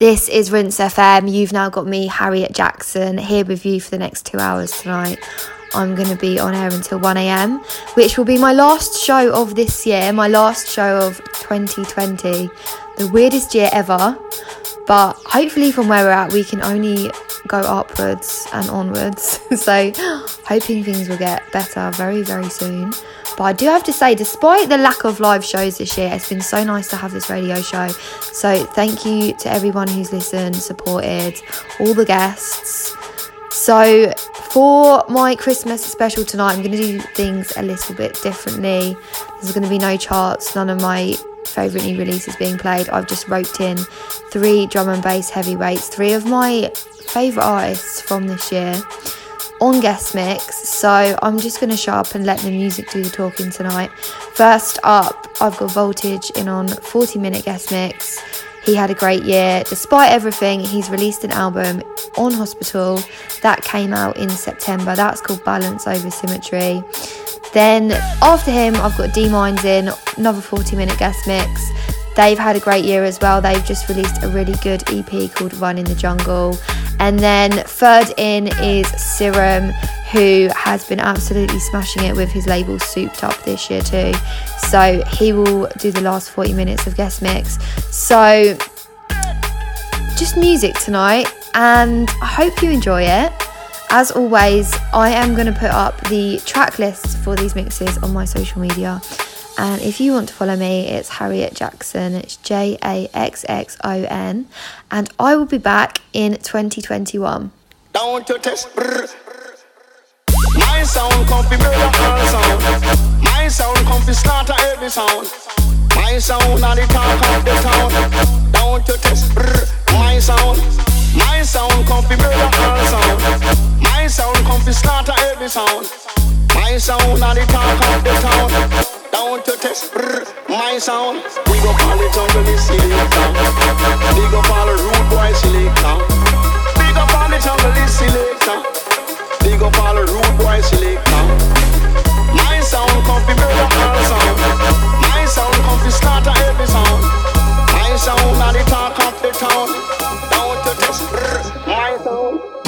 This is Rinse FM. You've now got me, Harriet Jaxxon, here with you for the next two hours tonight. I'm going to be on air until 1am, which will be my last show of this year, my last show of 2020. The weirdest year ever. But hopefully, from where we're at, we can only go upwards and onwards. so, hoping things will get better very, very soon. But I do have to say, despite the lack of live shows this year, it's been so nice to have this radio show. So, thank you to everyone who's listened, supported, all the guests. So, for my Christmas special tonight, I'm going to do things a little bit differently. There's going to be no charts, none of my favourite new releases being played. I've just roped in three drum and bass heavyweights, three of my favourite artists from this year on guest mix. So I'm just going to show up and let the music do the talking tonight. First up, I've got Voltage in on 40 minute guest mix. He had a great year. Despite everything, he's released an album on Hospital that came out in September. That's called Balance Over Symmetry. Then after him, I've got D*Minds in, another 40 minute guest mix. They've had a great year as well. They've just released a really good EP called Run in the Jungle. And then third in is Serum, who has been absolutely smashing it with his label Souped Up this year too. So he will do the last 40 minutes of guest mix. So just music tonight, and I hope you enjoy it. As always, I am going to put up the track lists for these mixes on my social media. And if you want to follow me, it's Harriet Jaxxon. It's J A X X O N. And I will be back in 2021. Down to test. My sound murder all sound. My sound slaughter every sound. My sound are the talk of the town. Test. My sound. My sound murder all sound. My sound slaughter every sound. My sound are the talk of the town. Down to test brr, my sound. We go call it jungle is selector. We go call it rude boy selector. We go call it jungle is selector. We go call it rude boy selector. My sound comfy murder all sound. My sound comfy slaughter every sound. My sound are the talk of the town. Down to test brr, my sound.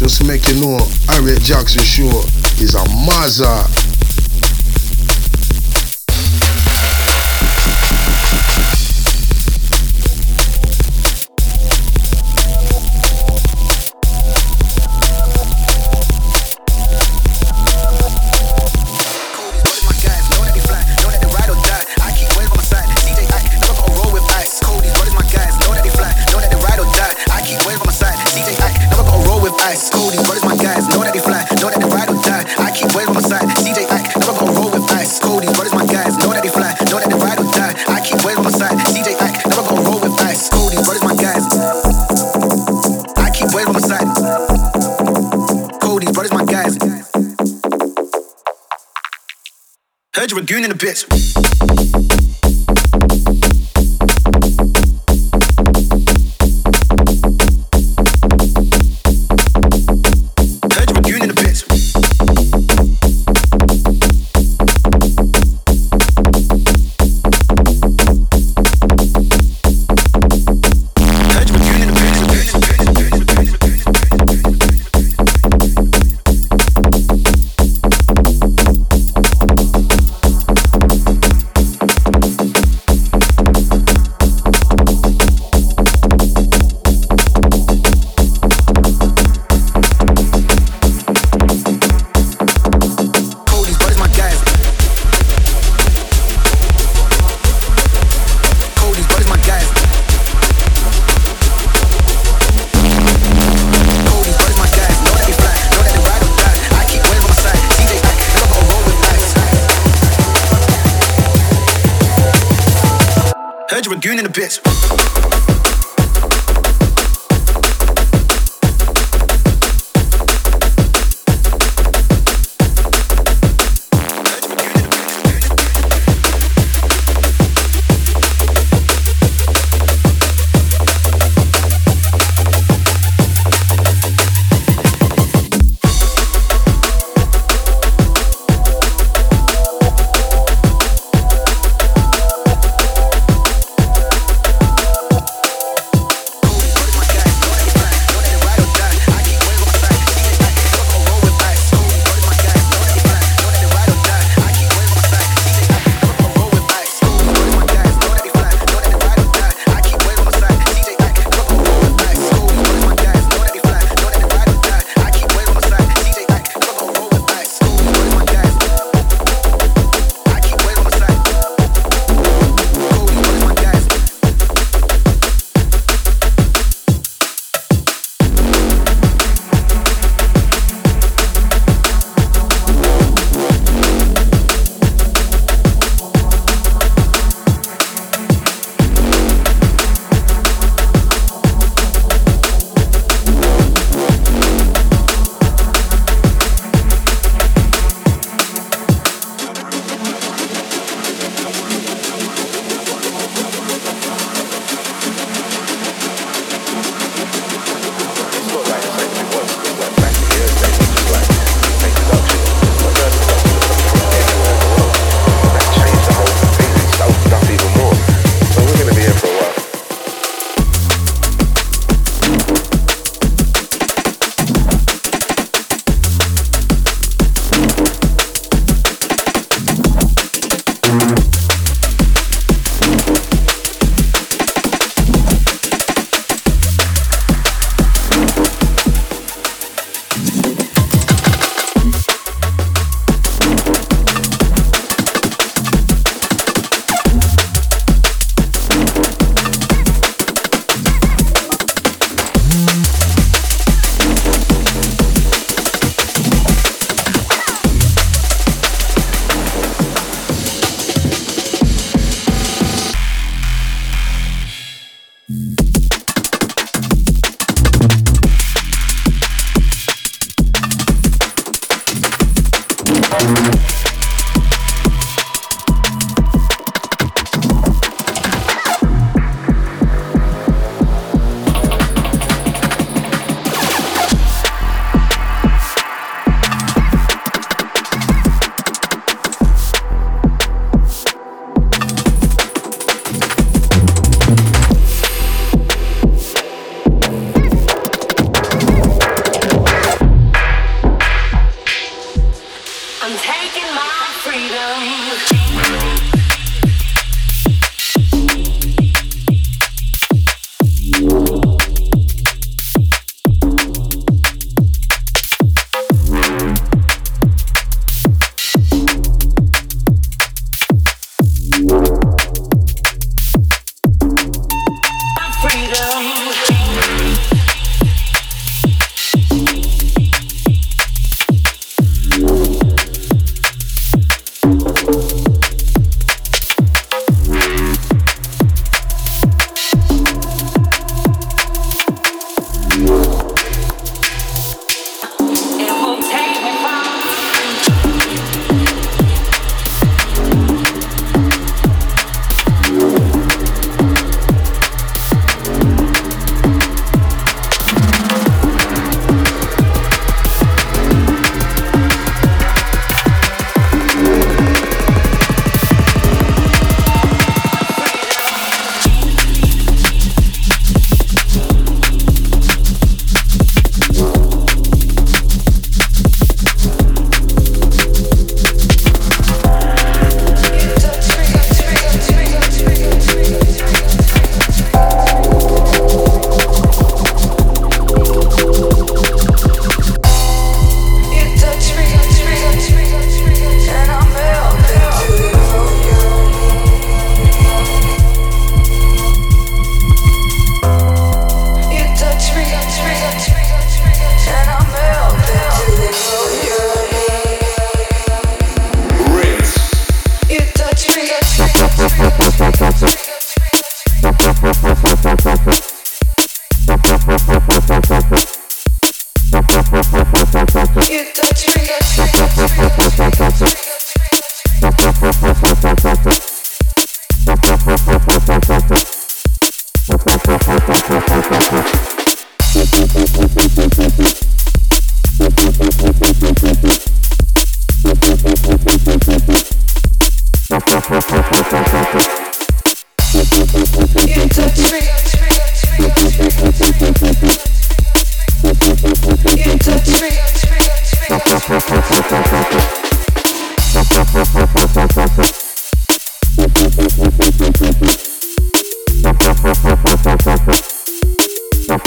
Just make you know, Harriet Jaxxon sure is a mother. In the bitch.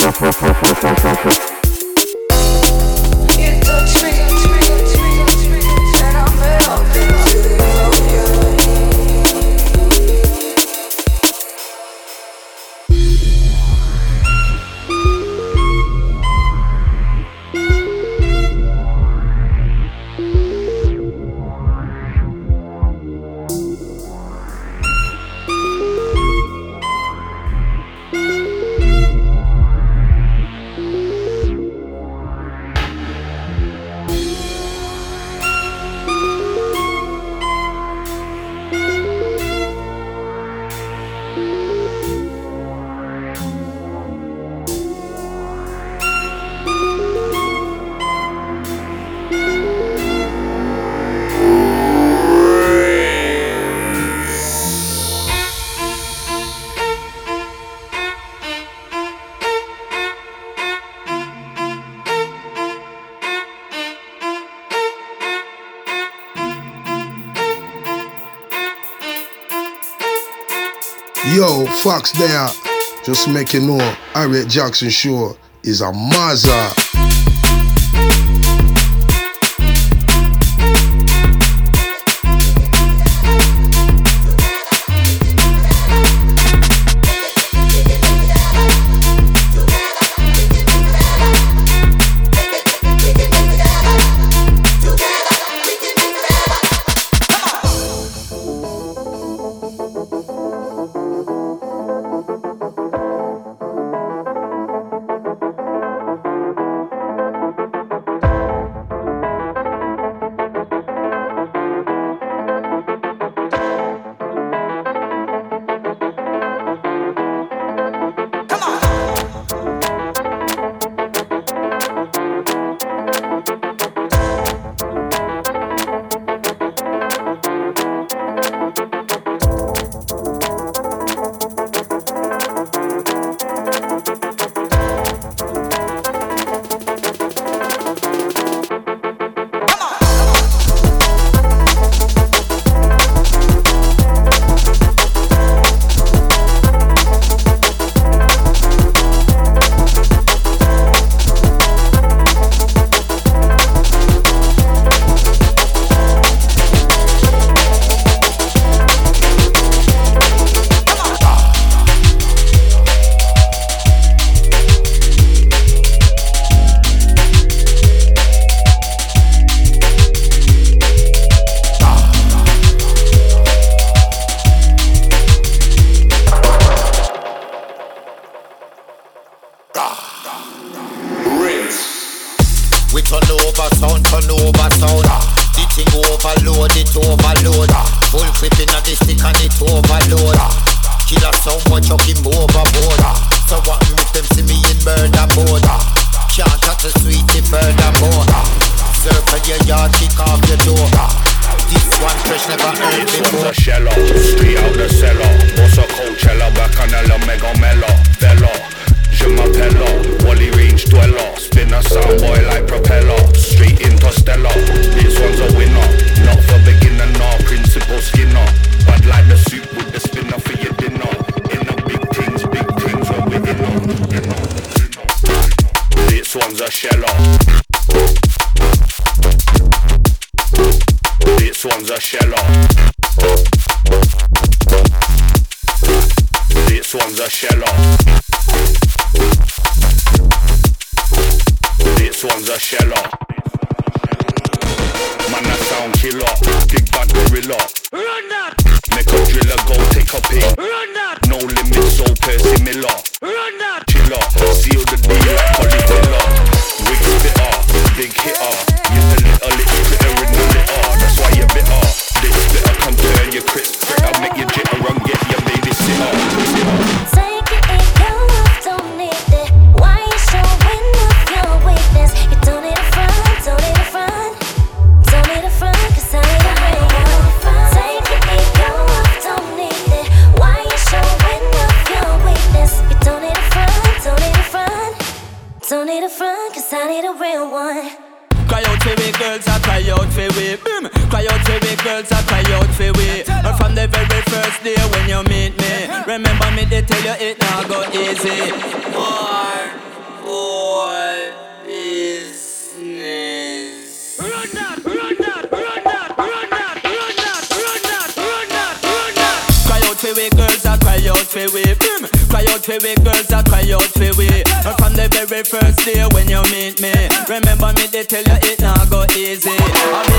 フフフフフフ Fox there. Just make you know, Harriet Jaxxon Show is a Maza. This one's a shell off. This one's a shell off. This one's a shell off. Man, I sound killer. Big bad gorilla. Run that! Make a driller go take a pig. Run that! No limits, so Percy Miller. Run that! Chiller. Seal the deal like Polly Miller. Wig spitter. Big hitter. it not go easy. War, boy, business. Run that, run that, run that, run that, run that, run that, run that, run that. Cry out for we girls, I cry out for we. Cry out for we girls, I cry out for we. From the very first day when you meet me, remember me, they tell you it not go easy.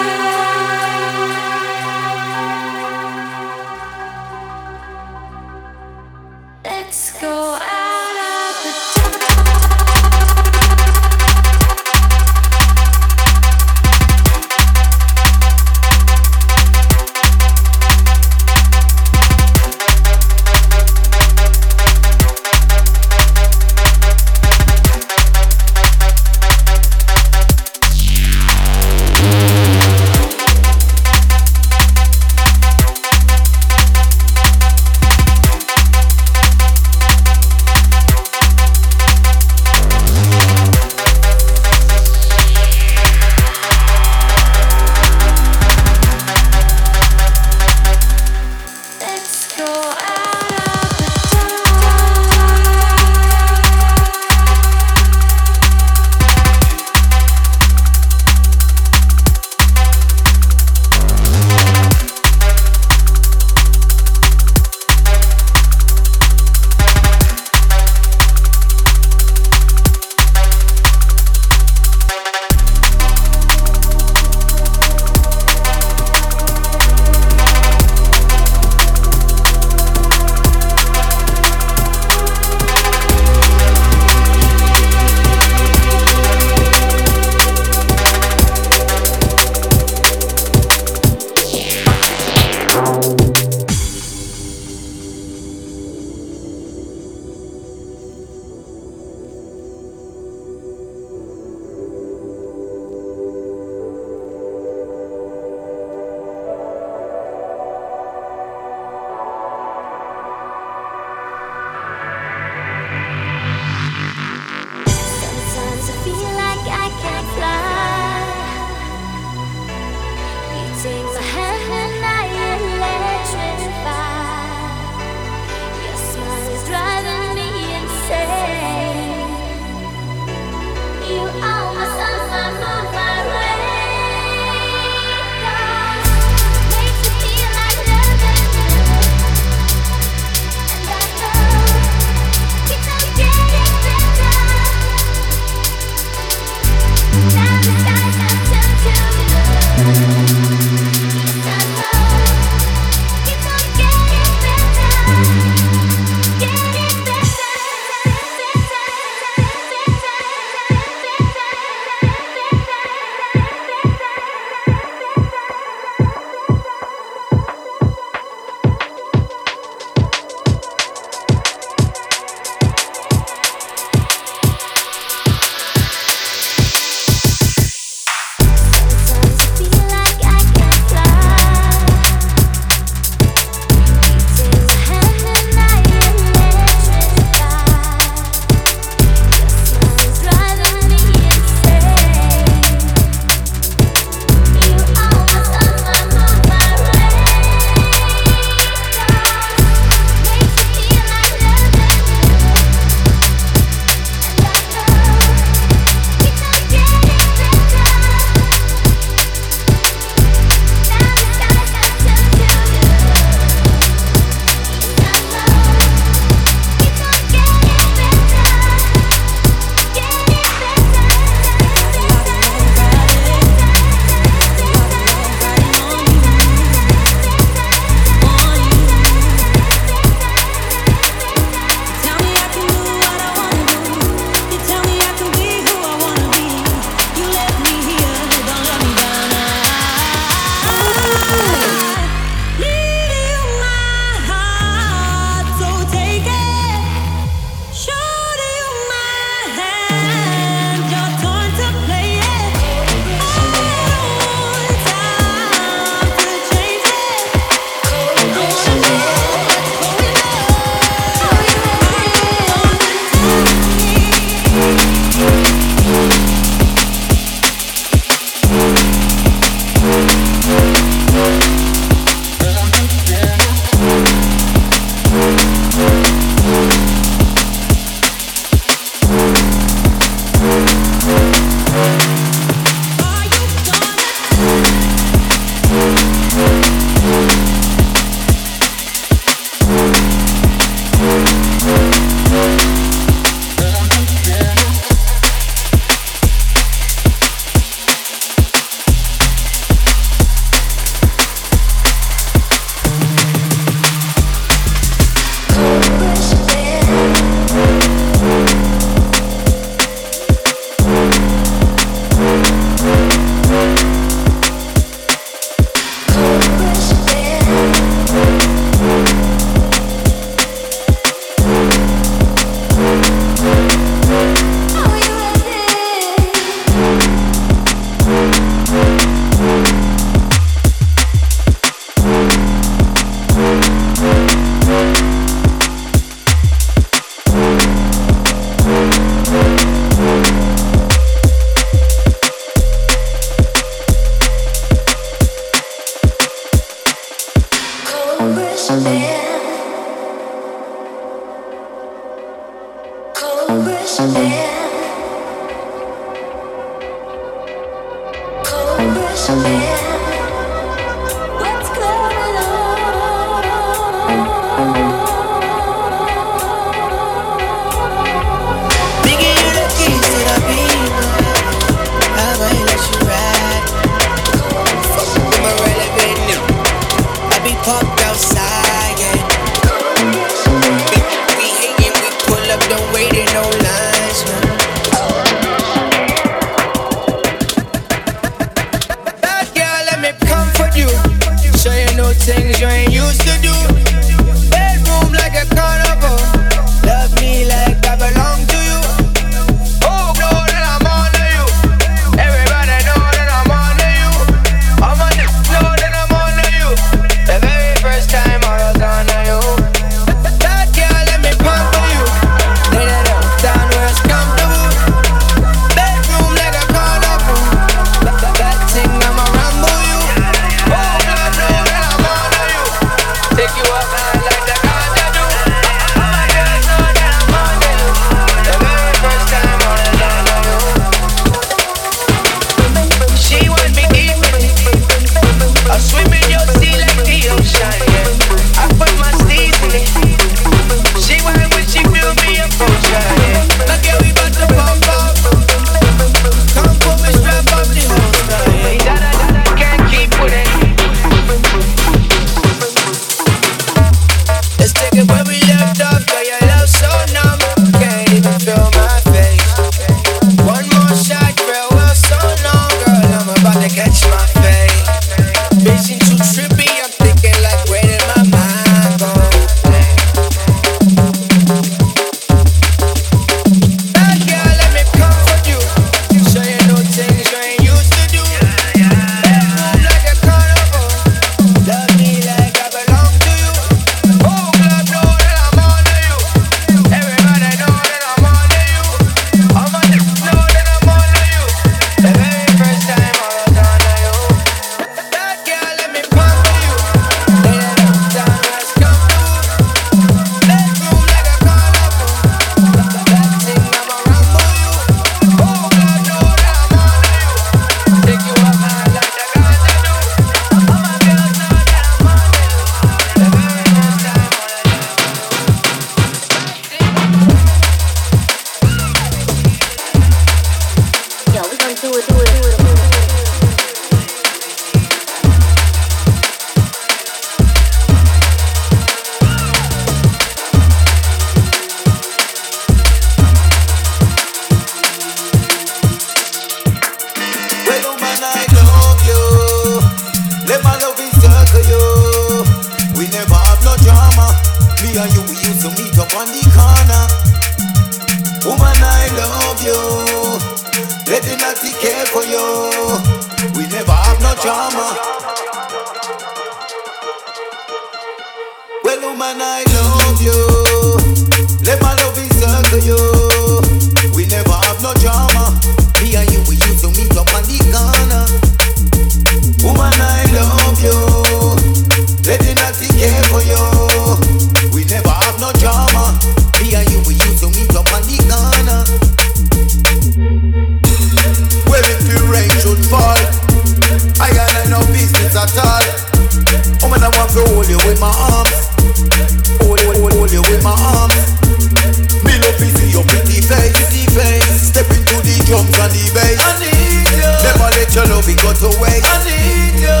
face. I need you. Never let your love be go to waste. I need you.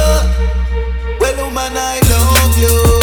Well, woman, I love you.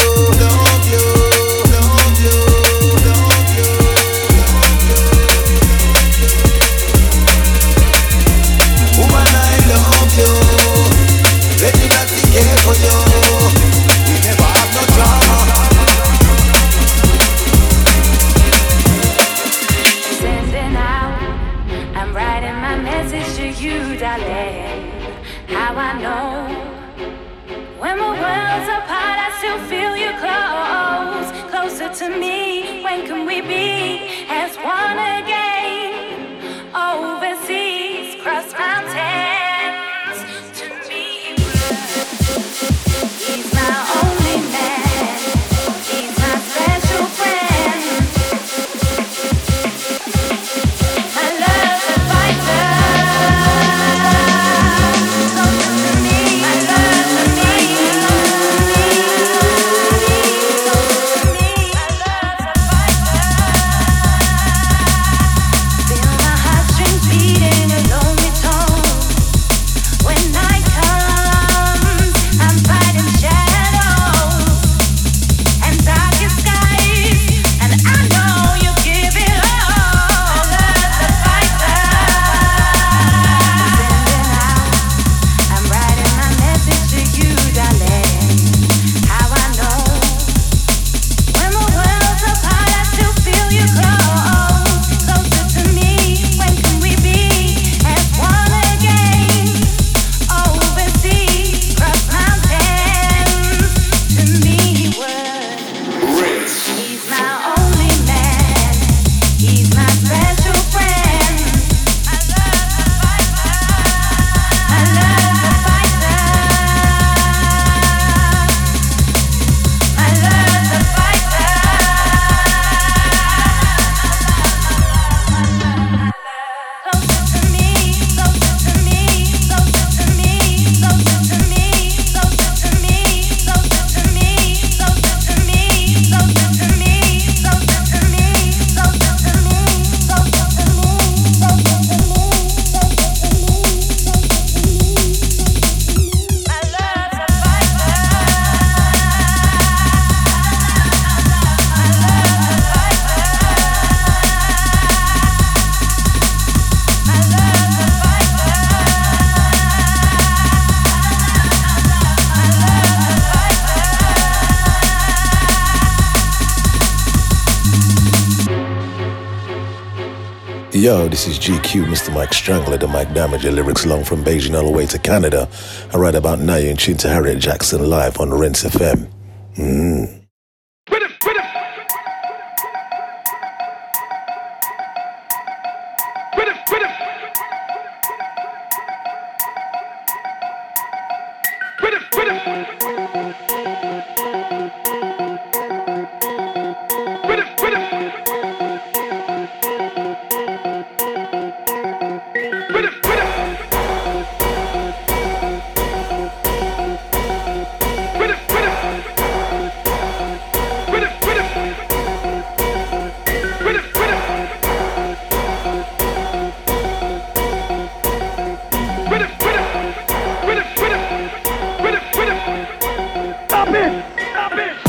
This is GQ, Mr. Mike Strangler, the Mike Damager, lyrics long from Beijing all the way to Canada. I write about now, you're in tune to Harriet Jaxxon live on Rinse FM. stop it!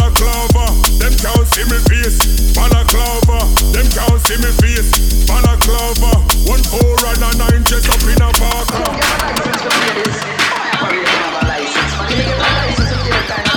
Balaclava, them can't see me face. Balaclava, them can't see me face. Balaclava, one four and a nine just up in a park. A license this. A license. Don't a license this.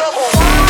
Loser!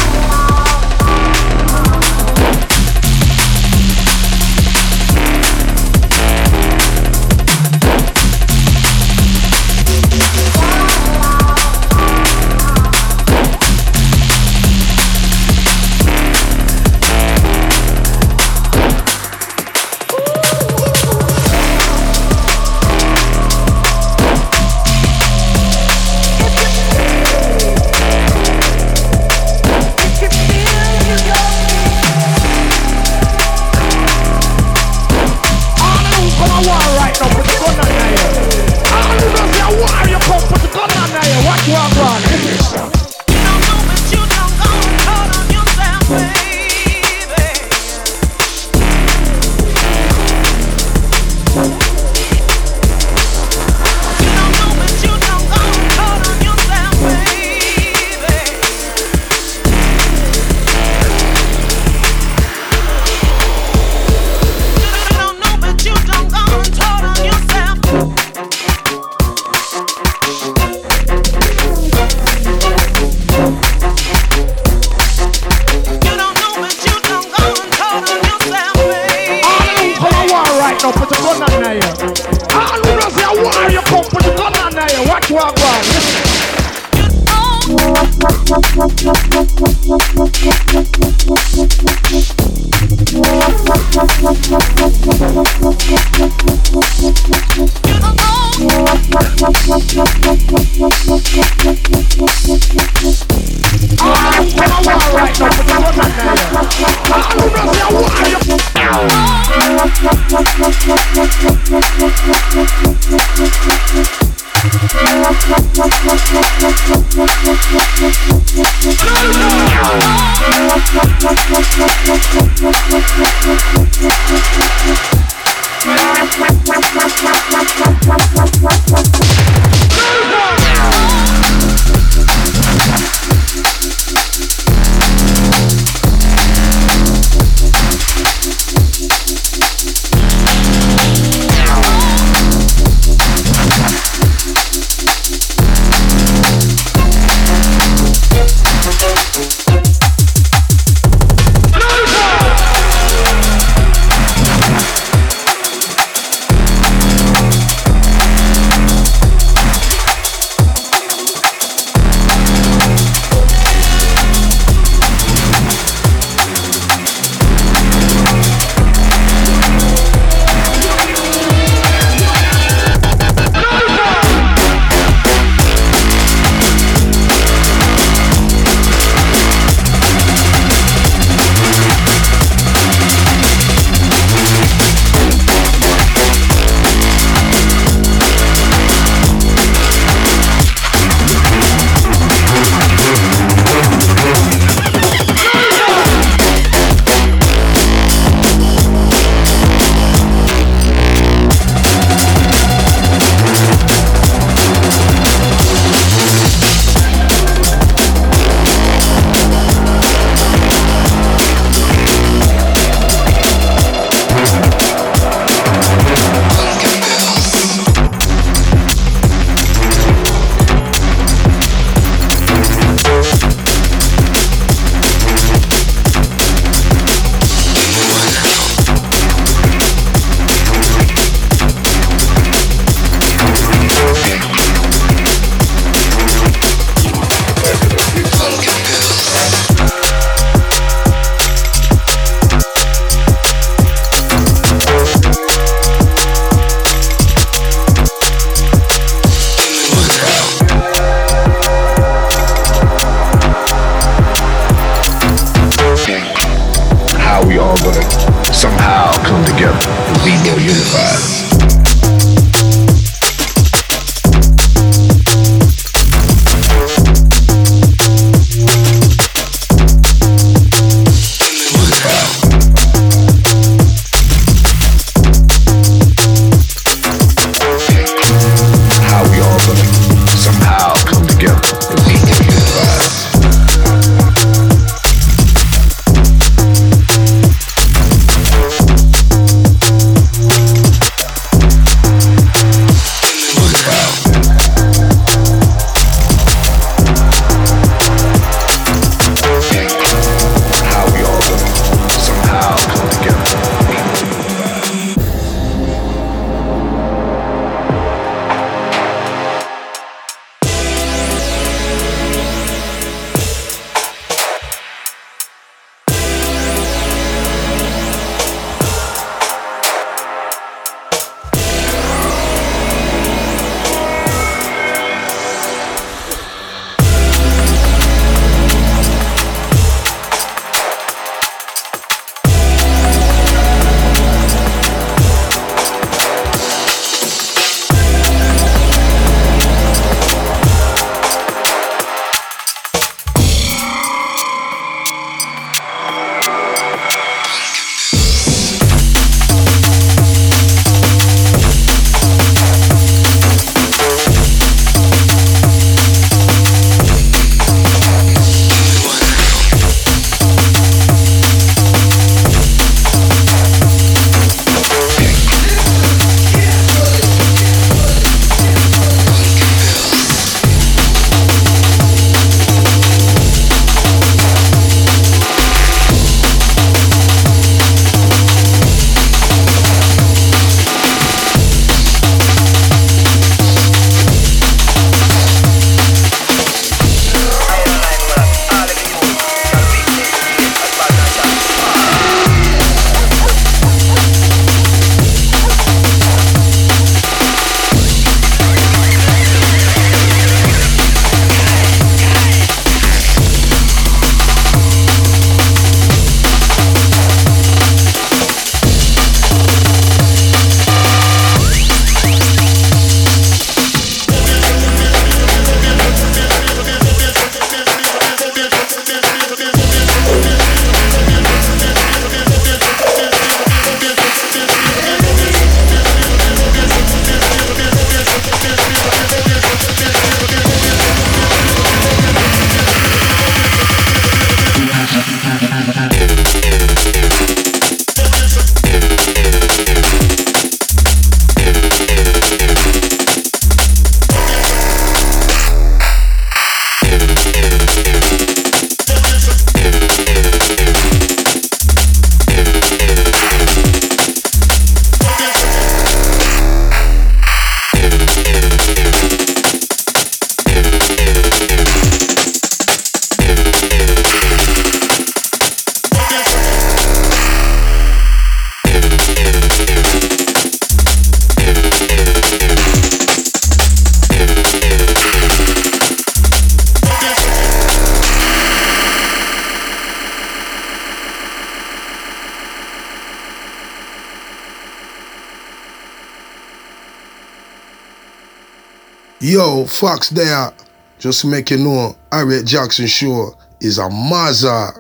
Yo, Fox there. Just to make you know, Harriet Jaxxon Show is a mazza.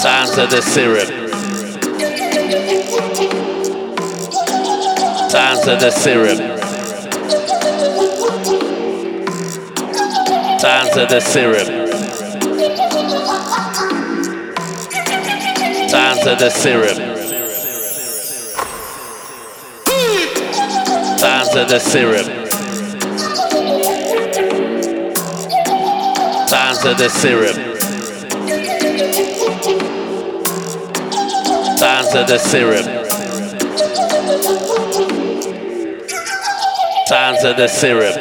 Time to the syrup. Time to the syrup. Time to the syrup. Time to the syrup. Time to the syrup. Times of the syrup. Times of the syrup. Times of the syrup.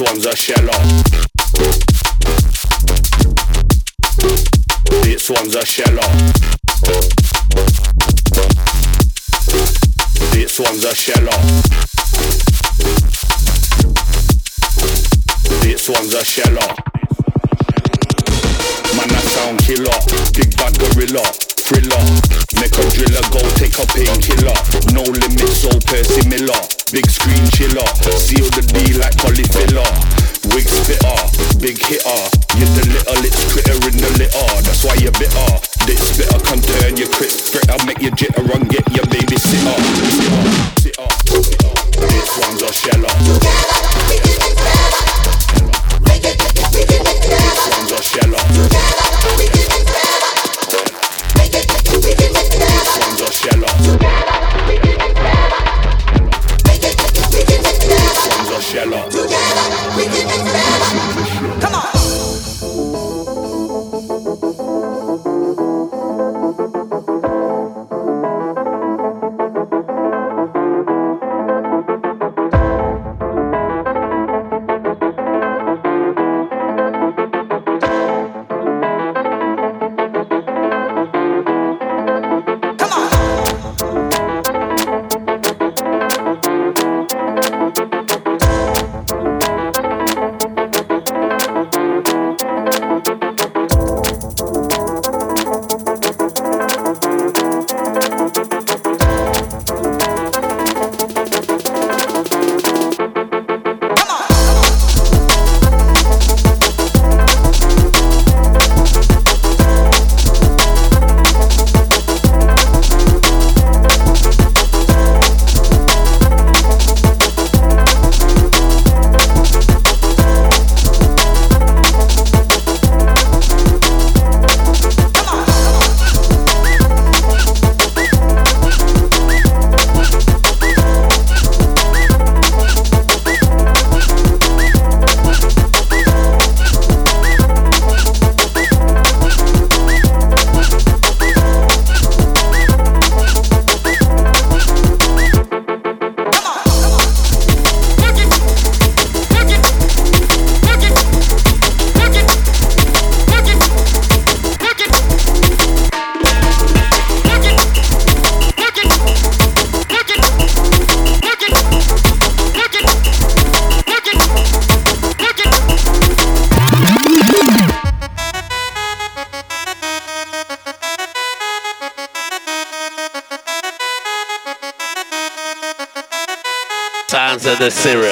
One's a sheller. This one's a sheller. This one's a sheller. This one's a sheller. Man, a sound killer. Big bad gorilla. Thriller. Make a driller go take a painkiller. No limits, so Percy Miller. Big screen chiller. Seal the D like polyfiller. Wig spitter. Big hitter. You're the little it's critter in the litter. That's why you're bitter. This spitter can turn your crisp fritter. Make your jitter and get your baby sitter. Sitter. Sitter. This one's a sheller. The syrup.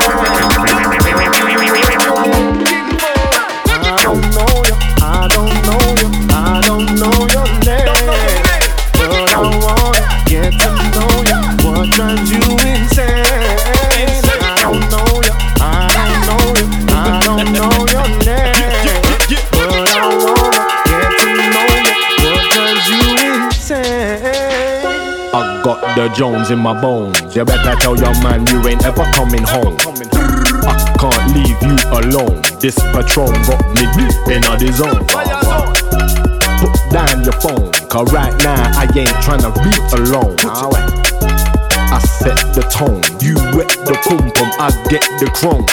Jones in my bones. You better tell your man you ain't ever coming home. I can't leave you alone. This patron got me deep in the zone. Put down your phone, cause right now I ain't tryna be alone. I set the tone, you wet the pum pum, I get the chrome.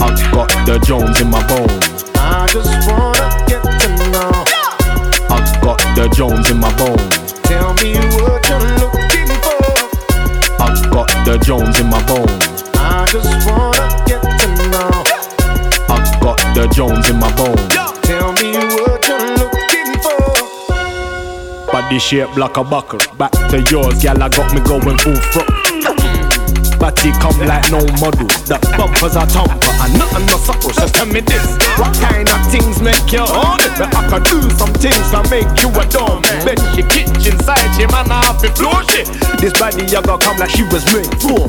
I got the Jones in my bones. I just wanna get to know I got the Jones in my bones. Tell me what for. I got the Jones in my bones. I just wanna get to know. I got the Jones in my bones. Tell me what you're looking for. Body shape like a buckle. Back to yours, gal. I got me going full front. Body come like no model. The bumpers are thumper and nothing no supple. So tell me this: What kind of things make you on? But I can do some things to make you a dumb. Bet she kitchen side, she man off the floor shit. This body you got come like she was made for.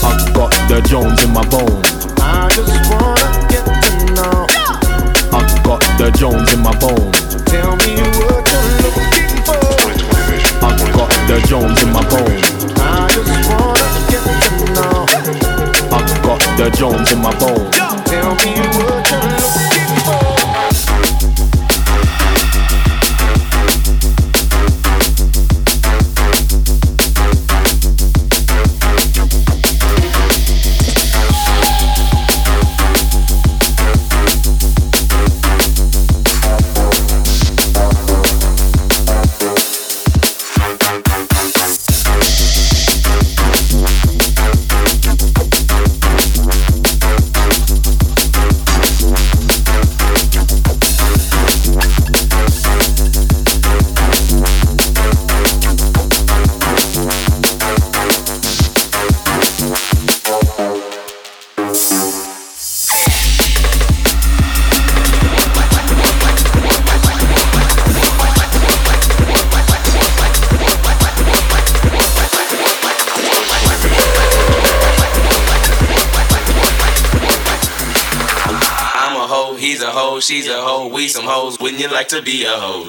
I got the Jones in my bones. I just wanna get to know. I got the Jones in my bones. Tell me what you're looking for. I got the Jones in my bones. Jones in my bones. Tell me what you're to be a hoe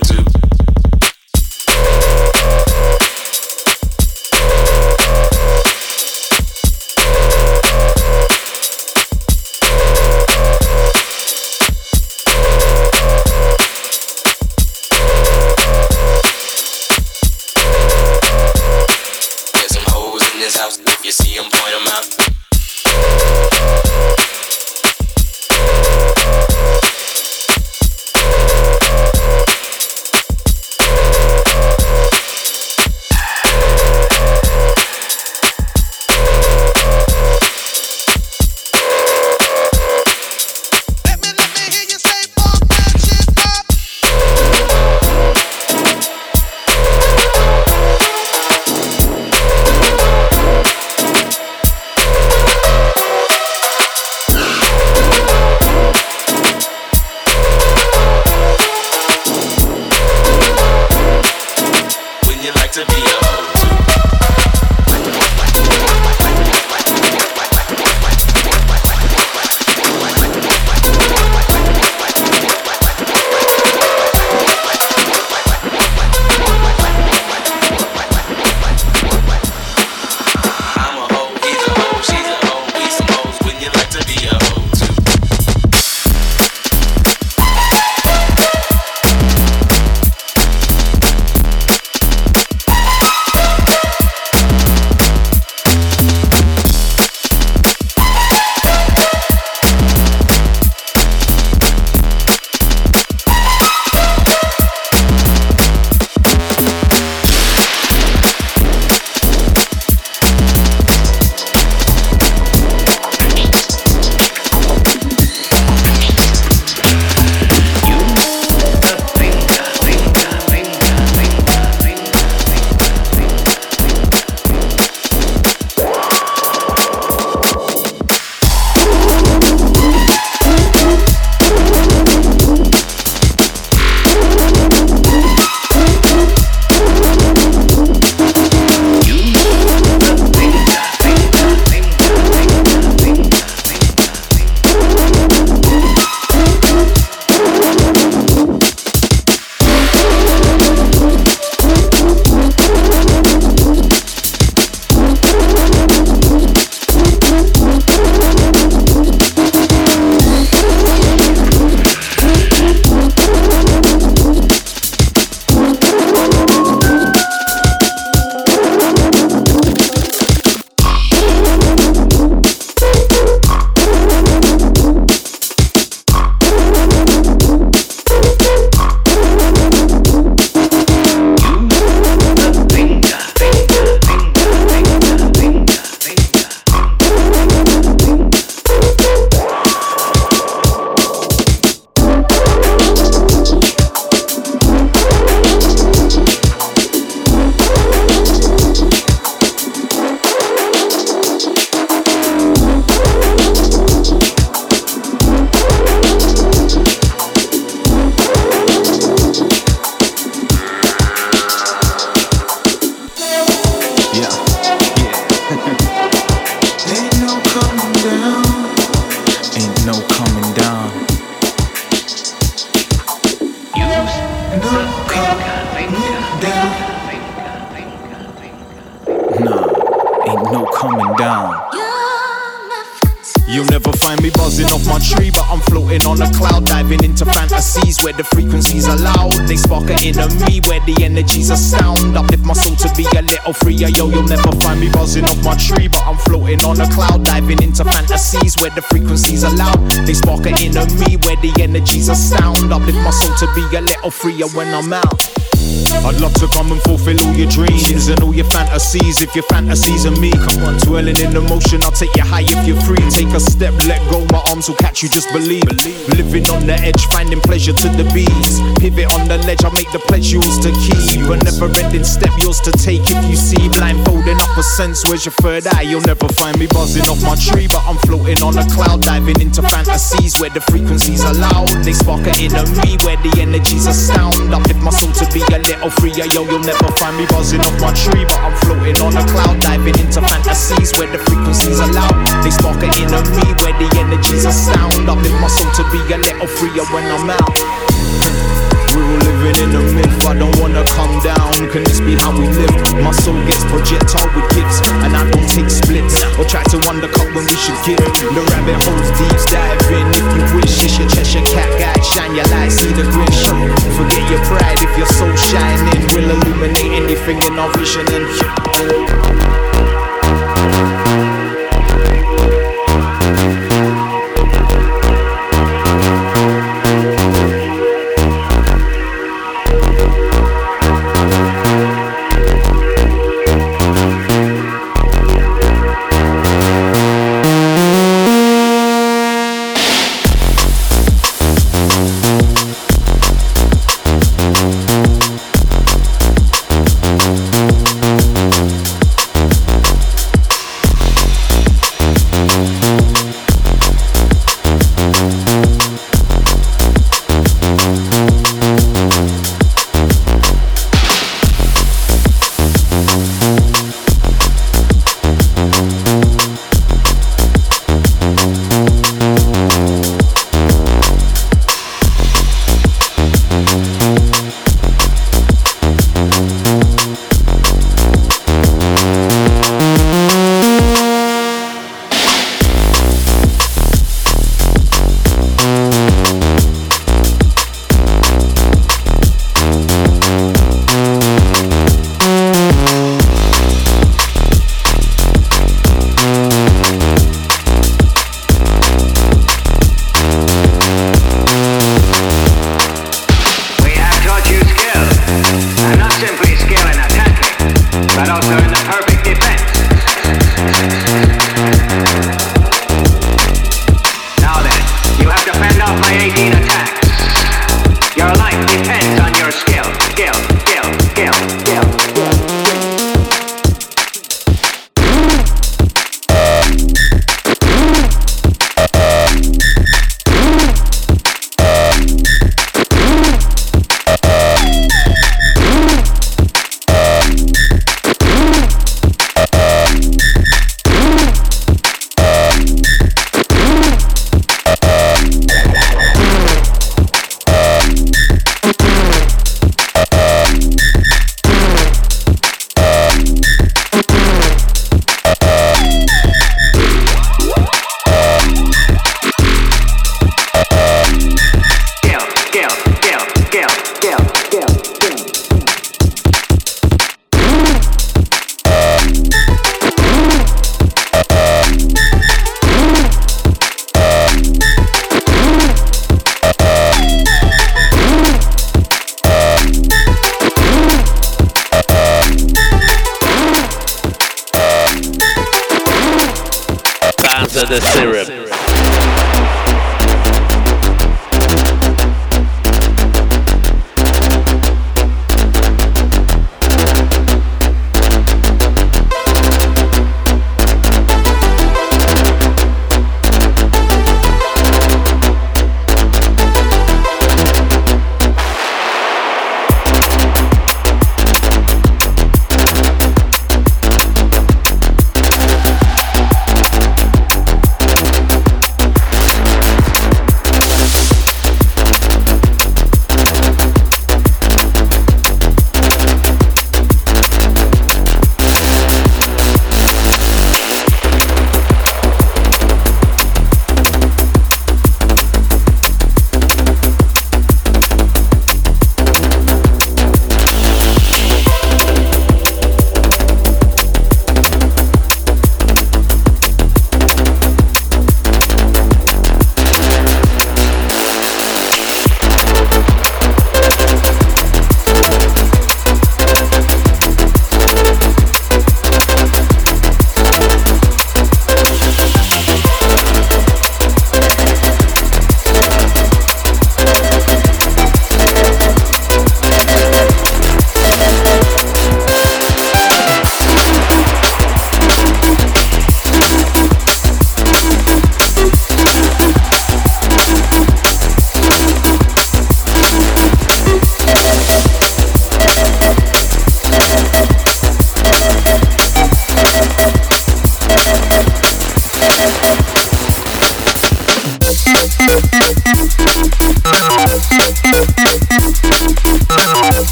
when I'm out. I'd love to come and fulfill all your dreams and all your fantasies. If your fantasies are me, come on, twirling in the motion, I'll take you high if you're free. Take a step, let go, my arms will catch you, just believe. Living on the edge, finding pleasure to the bees. Pivot on the ledge, I'll make the pledge yours to keep. A never ending step, yours to take if you see. Blindfolding up a sense, where's your third eye? You'll never find me buzzing off my tree, but I'm floating on a cloud, diving into fantasies where the frequencies are loud. They spark an inner me where the energies are sound. Uplift my soul to be a little freer, yo. You'll never find me buzzing off my tree, but I'm floating on a cloud, diving into fantasies where the frequencies are loud. They spark an inner me where the energies are sound. Uplift my soul to be a little freer when I'm out. We're all living in a myth, I don't wanna come down. Can this be how we live? My soul gets projectile with gifts, and I don't take splits or try to undercut when we should give. The rabbit holes deep, dive in if you wish. It's your Cheshire cat guy, shine your light, see the grin. Forget your pride if your soul shining. We'll illuminate anything in our vision and.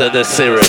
Of the syrup.